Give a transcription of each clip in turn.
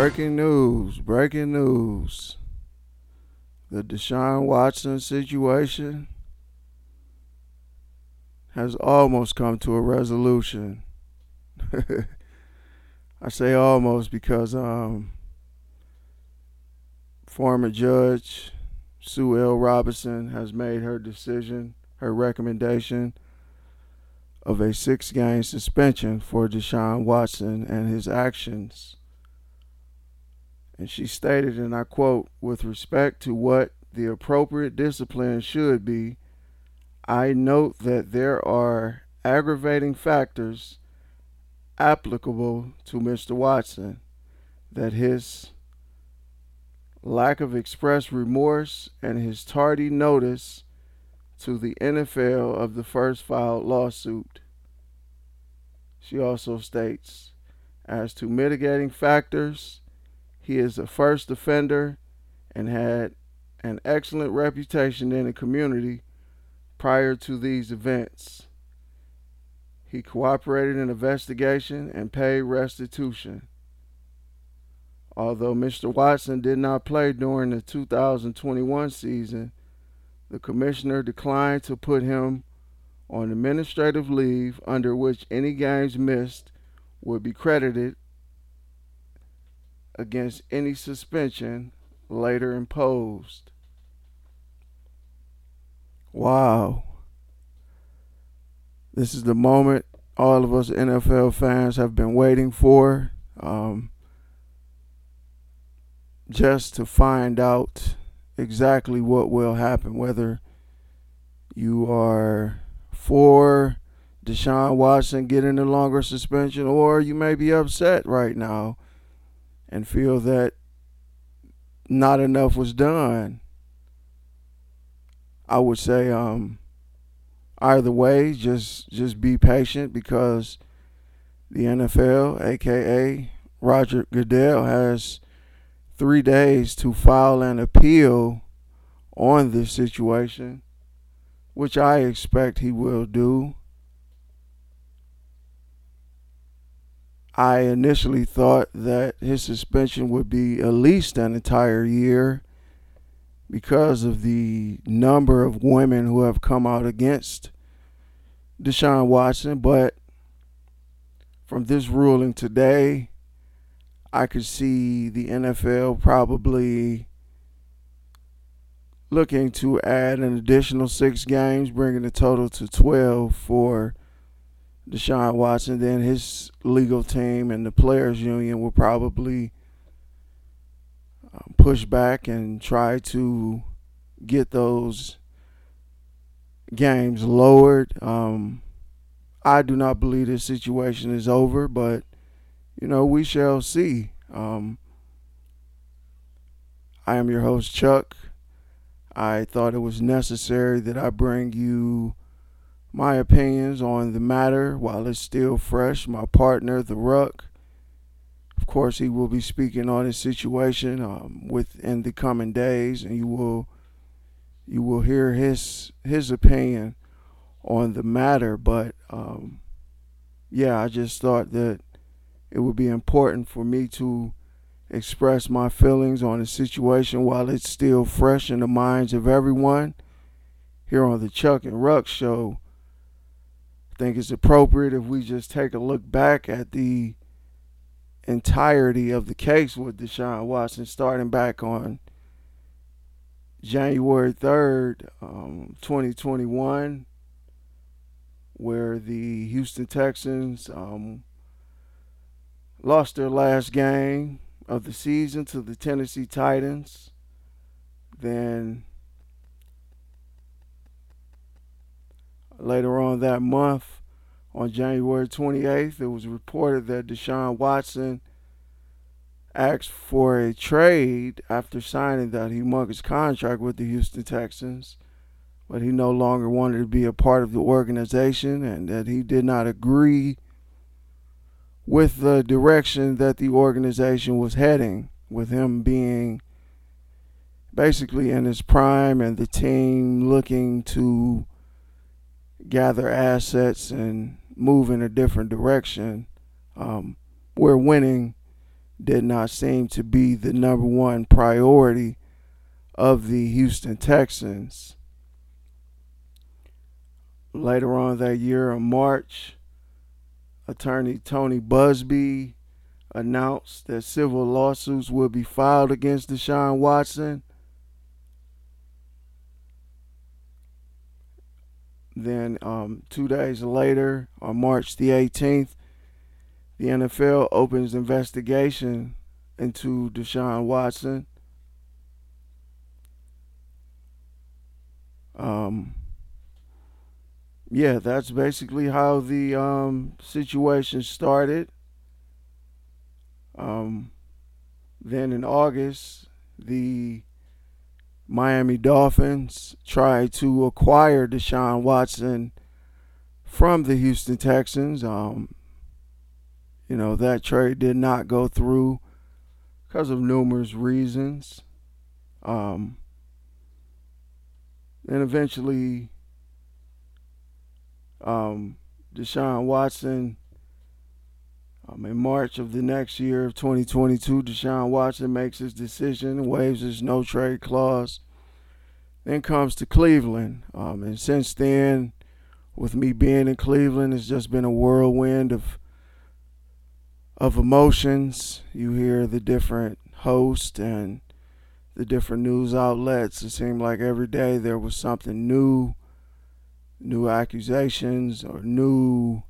Breaking news, breaking news. The Deshaun Watson situation has almost come to a resolution. I say almost because um, former judge Sue L. Robinson has made her decision, her recommendation of a six game suspension for Deshaun Watson and his actions. And she stated, and I quote, with respect to what the appropriate discipline should be, I note that there are aggravating factors applicable to Mr. Watson, that his lack of express remorse and his tardy notice to the NFL of the first filed lawsuit. She also states, as to mitigating factors, he is a first offender and had an excellent reputation in the community prior to these events. He cooperated in investigation and paid restitution. Although Mr. Watson did not play during the 2021 season, the commissioner declined to put him on administrative leave under which any games missed would be credited against any suspension later imposed. Wow. This is the moment all of us NFL fans have been waiting for. Um, just to find out exactly what will happen, whether you are for Deshaun Watson getting a longer suspension, or you may be upset right now and feel that not enough was done. I would say um, either way, just just be patient because the NFL, aka Roger Goodell, has three days to file an appeal on this situation, which I expect he will do. I initially thought that his suspension would be at least an entire year because of the number of women who have come out against Deshaun Watson. But from this ruling today, I could see the NFL probably looking to add an additional six games, bringing the total to 12 for Deshaun Watson, then his legal team and the players' union will probably um, push back and try to get those games lowered. Um, I do not believe this situation is over, but you know we shall see. Um, I am your host, Chuck. I thought it was necessary that I bring you my opinions on the matter while it's still fresh. My partner, The Ruck, of course, he will be speaking on his situation um, within the coming days, and you will you will hear his his opinion on the matter. But um, yeah, I just thought that it would be important for me to express my feelings on the situation while it's still fresh in the minds of everyone here on the Chuck and Ruck Show think it's appropriate if we just take a look back at the entirety of the case with Deshaun Watson, starting back on January 3rd, um, 2021, where the Houston Texans um, lost their last game of the season to the Tennessee Titans. Then Later on that month, on January 28th, it was reported that Deshaun Watson asked for a trade after signing that. Humongous contract with the Houston Texans, but he no longer wanted to be a part of the organization and that he did not agree with the direction that the organization was heading, with him being basically in his prime and the team looking to gather assets and move in a different direction. Um, we're winning did not seem to be the number one priority of the Houston Texans. Later on that year, in March, attorney Tony Buzbee announced that civil lawsuits would be filed against Deshaun Watson. Then, um, two days later, on March the 18th, the NFL opens investigation into Deshaun Watson. Um, yeah, that's basically how the um, situation started. Um, then in August, the Miami Dolphins tried to acquire Deshaun Watson from the Houston Texans. Um, you know, that trade did not go through because of numerous reasons. Um, and eventually, um, Deshaun Watson, um, in March of the next year of 2022, Deshaun Watson makes his decision, waives his no trade clause, then comes to Cleveland. Um, and since then, with me being in Cleveland, it's just been a whirlwind of of emotions. You hear the different hosts and the different news outlets. It seemed like every day there was something new, new accusations or new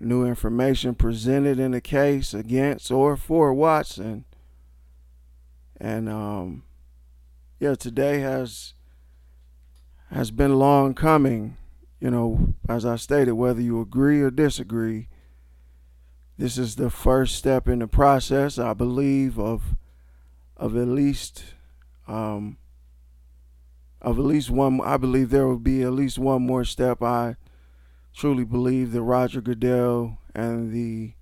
new information presented in the case against or for Watson. And um, yeah, today has has been long coming. You know, as I stated, whether you agree or disagree, this is the first step in the process, I believe, of of at least um, of at least one. I believe there will be at least one more step. I truly believe that Roger Goodell and the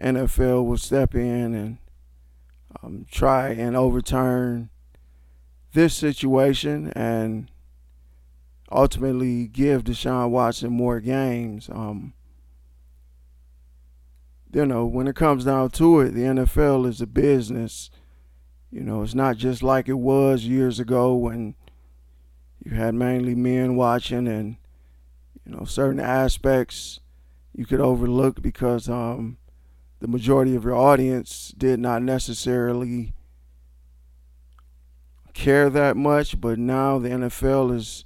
NFL will step in and um, try and overturn this situation and ultimately give Deshaun Watson more games. Um, you know, when it comes down to it, the NFL is a business. You know, it's not just like it was years ago when you had mainly men watching and, you know, certain aspects you could overlook because um, the majority of your audience did not necessarily care that much. But now the NFL is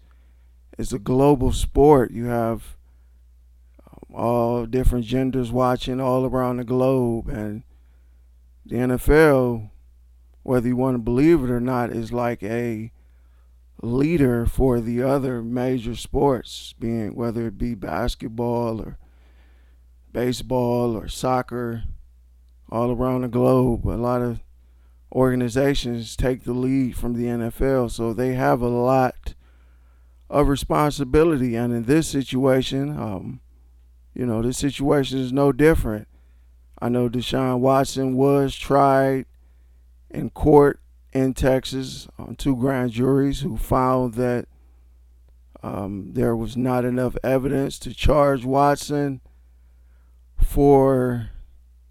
is a global sport. You have all different genders watching all around the globe. And the NFL, whether you want to believe it or not, is like a leader for the other major sports, being whether it be basketball or baseball or soccer, all around the globe. A lot of organizations take the lead from the NFL, so they have a lot of responsibility. And in this situation, um, you know, this situation is no different. I know Deshaun Watson was tried in court in Texas on two grand juries who found that um, there was not enough evidence to charge Watson for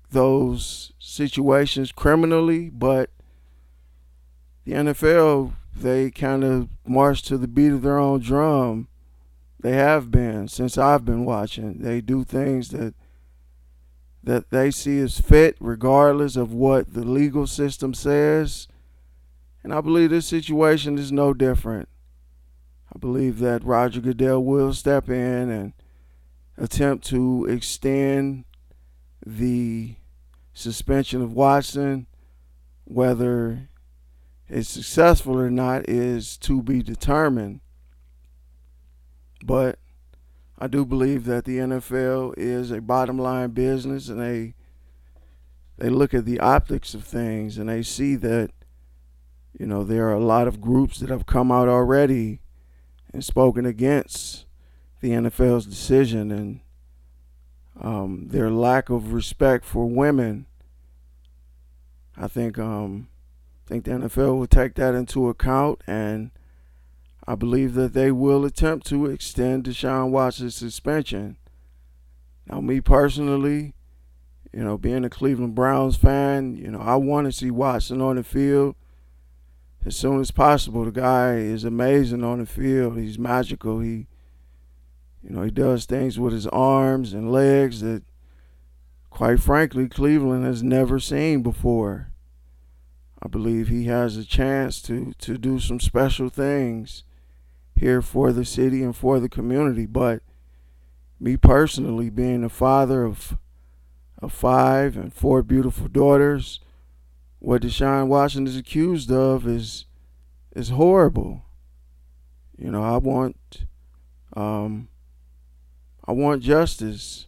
those situations criminally, but the NFL, they kind of march to the beat of their own drum they have been since I've been watching. They do things that that they see as fit regardless of what the legal system says. And I believe this situation is no different. I believe that Roger Goodell will step in and attempt to extend the suspension of Watson. Whether it's successful or not is to be determined. But I do believe that the NFL is a bottom line business and they they look at the optics of things and they see that you know there are a lot of groups that have come out already and spoken against the NFL's decision and um, their lack of respect for women. I think um, I think the NFL will take that into account and I believe that they will attempt to extend Deshaun Watson's suspension. Now, me personally, You know, being a Cleveland Browns fan, you know, I want to see Watson on the field as soon as possible. The guy is amazing on the field. He's magical. He, you know, he does things with his arms and legs that, quite frankly, Cleveland has never seen before. I believe he has a chance to to do some special things here for the city and for the community. But me personally, being a father of of five and four beautiful daughters, what Deshaun Watson is accused of is is horrible. You know, I want um, I want justice.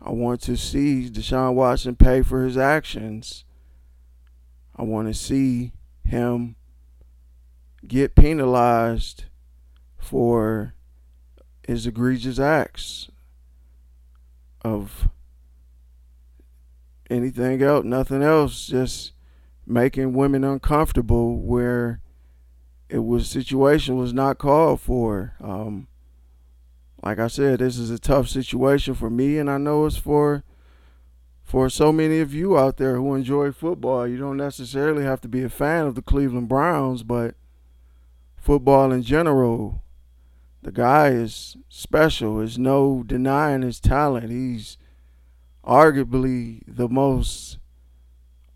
I want to see Deshaun Watson pay for his actions. I want to see him get penalized for his egregious acts of anything else, nothing else, just making women uncomfortable where it was situation was not called for. Um, like I said, this is a tough situation for me, and I know it's for for so many of you out there who enjoy football. You don't necessarily have to be a fan of the Cleveland Browns, but football in general, the guy is special. There's no denying his talent. He's arguably the most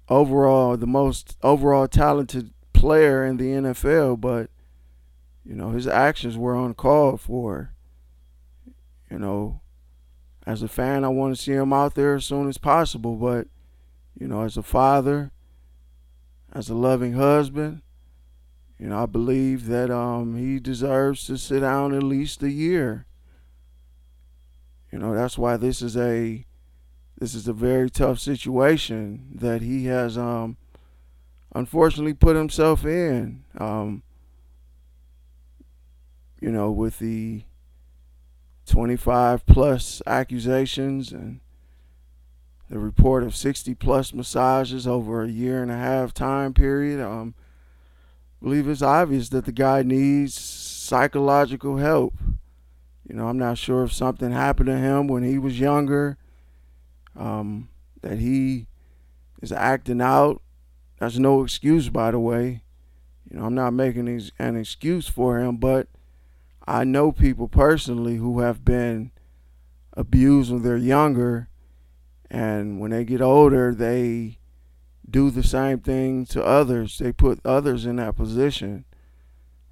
overall the most overall talented player in the NFL, but you know, his actions were uncalled for. You know, as a fan, I want to see him out there as soon as possible. But, you know, as a father, as a loving husband, you know, I believe that um, he deserves to sit down at least a year. You know, that's why this is a this is a very tough situation that he has um, unfortunately put himself in. Um, you know, with the 25 plus accusations and the report of 60 plus massages over a year and a half time period. Um, I believe it's obvious that the guy needs psychological help. You know, I'm not sure if something happened to him when he was younger, um, that he is acting out. That's no excuse, by the way. You know, I'm not making an excuse for him, but I know people personally who have been abused when they're younger, and when they get older, they do the same thing to others. They put others in that position.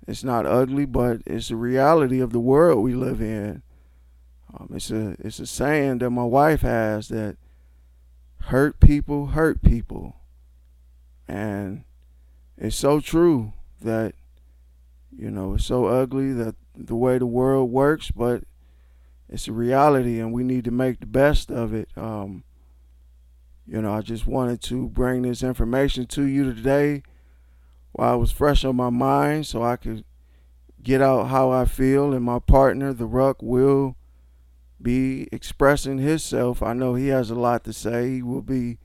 It's not ugly, but it's the reality of the world we live in. Um, it's a it's a saying that my wife has that hurt people hurt people, and it's so true that you know it's so ugly that the way the world works, but it's a reality, and we need to make the best of it. Um, you know, I just wanted to bring this information to you today while it was fresh on my mind so I could get out how I feel. And my partner, The Ruck, will be expressing himself. I know he has a lot to say. He will be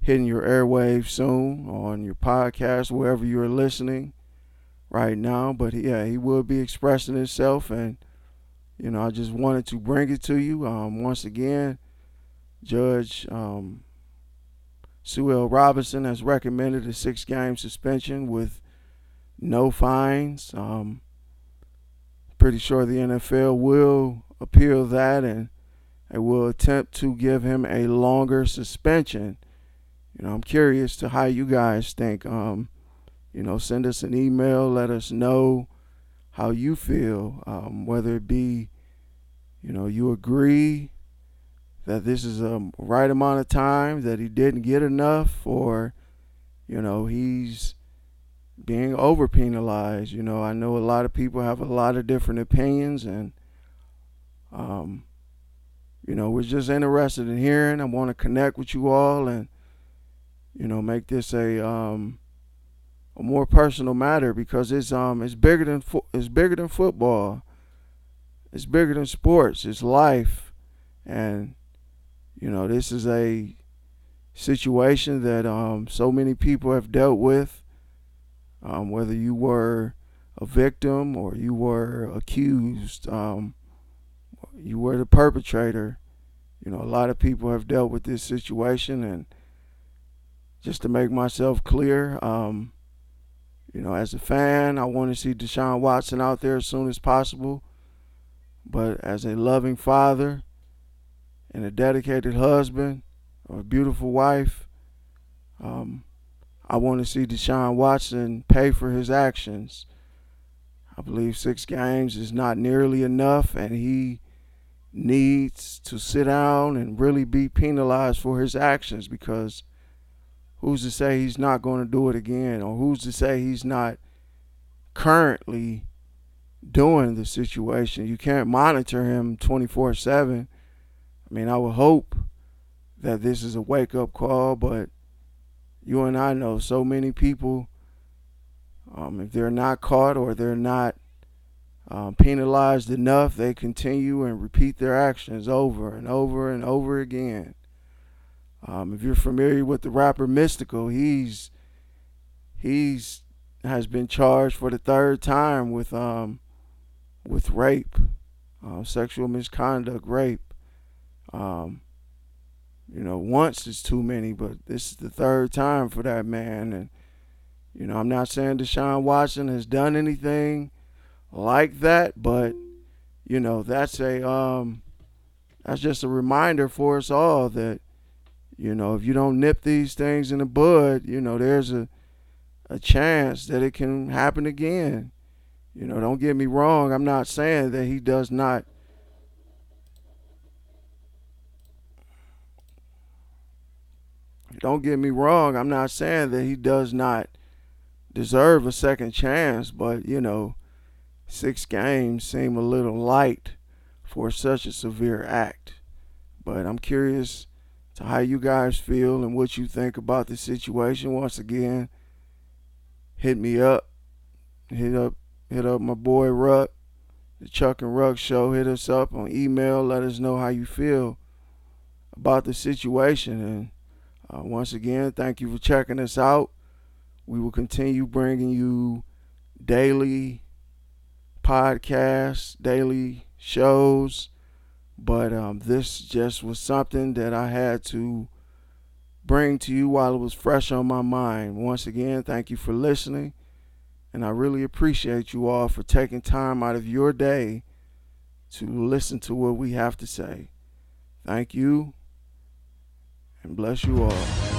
hitting your airwaves soon on your podcast, wherever you're listening right now. But yeah, he will be expressing himself, and you know, I just wanted to bring it to you. Um, once again, Judge um, Sue L. Robinson has recommended a six-game suspension with no fines. Um, pretty sure the NFL will appeal that and they will attempt to give him a longer suspension. You know, I'm curious to how you guys think. Um, you know, send us an email. Let us know how you feel, um, whether it be, you know, you agree that this is a right amount of time, that he didn't get enough, or, you know, he's being over penalized. You know, I know a lot of people have a lot of different opinions, and, um, you know, we're just interested in hearing. I want to connect with you all and, you know, make this a, um, a more personal matter because it's um it's bigger than fo- it's bigger than football. It's bigger than sports. It's life, and you know this is a situation that um so many people have dealt with. Um, whether you were a victim or you were accused, um, you were the perpetrator. You know, a lot of people have dealt with this situation, and just to make myself clear, um, you know, as a fan, I want to see Deshaun Watson out there as soon as possible. But as a loving father and a dedicated husband or a beautiful wife, um, I want to see Deshaun Watson pay for his actions. I believe six games is not nearly enough, and he needs to sit down and really be penalized for his actions because who's to say he's not going to do it again, or who's to say he's not currently doing the situation? You can't monitor him 24 7. I mean, I would hope that this is a wake up call, but you and I know so many people, um, if they're not caught or they're not um, penalized enough, they continue and repeat their actions over and over and over again. Um, if you're familiar with the rapper Mystikal, he's he's has been charged for the third time with um with rape, uh, sexual misconduct, rape. Um, you know, once is too many, but this is the third time for that man. And, you know, I'm not saying Deshaun Watson has done anything like that, but, you know, that's a, um, that's just a reminder for us all that, you know, if you don't nip these things in the bud, you know, there's a, a chance that it can happen again. You know, don't get me wrong. I'm not saying that he does not Don't get me wrong. I'm not saying that he does not deserve a second chance, but you know, six games seem a little light for such a severe act. But I'm curious to how you guys feel and what you think about the situation. Once again, hit me up. Hit up hit up my boy Ruck, the Chuck and Ruck show. Hit us up on email. Let us know how you feel about the situation and uh, once again, thank you for checking us out. We will continue bringing you daily podcasts, daily shows, but um, this just was something that I had to bring to you while it was fresh on my mind. Once again, thank you for listening, and I really appreciate you all for taking time out of your day to listen to what we have to say. Thank you and bless you all.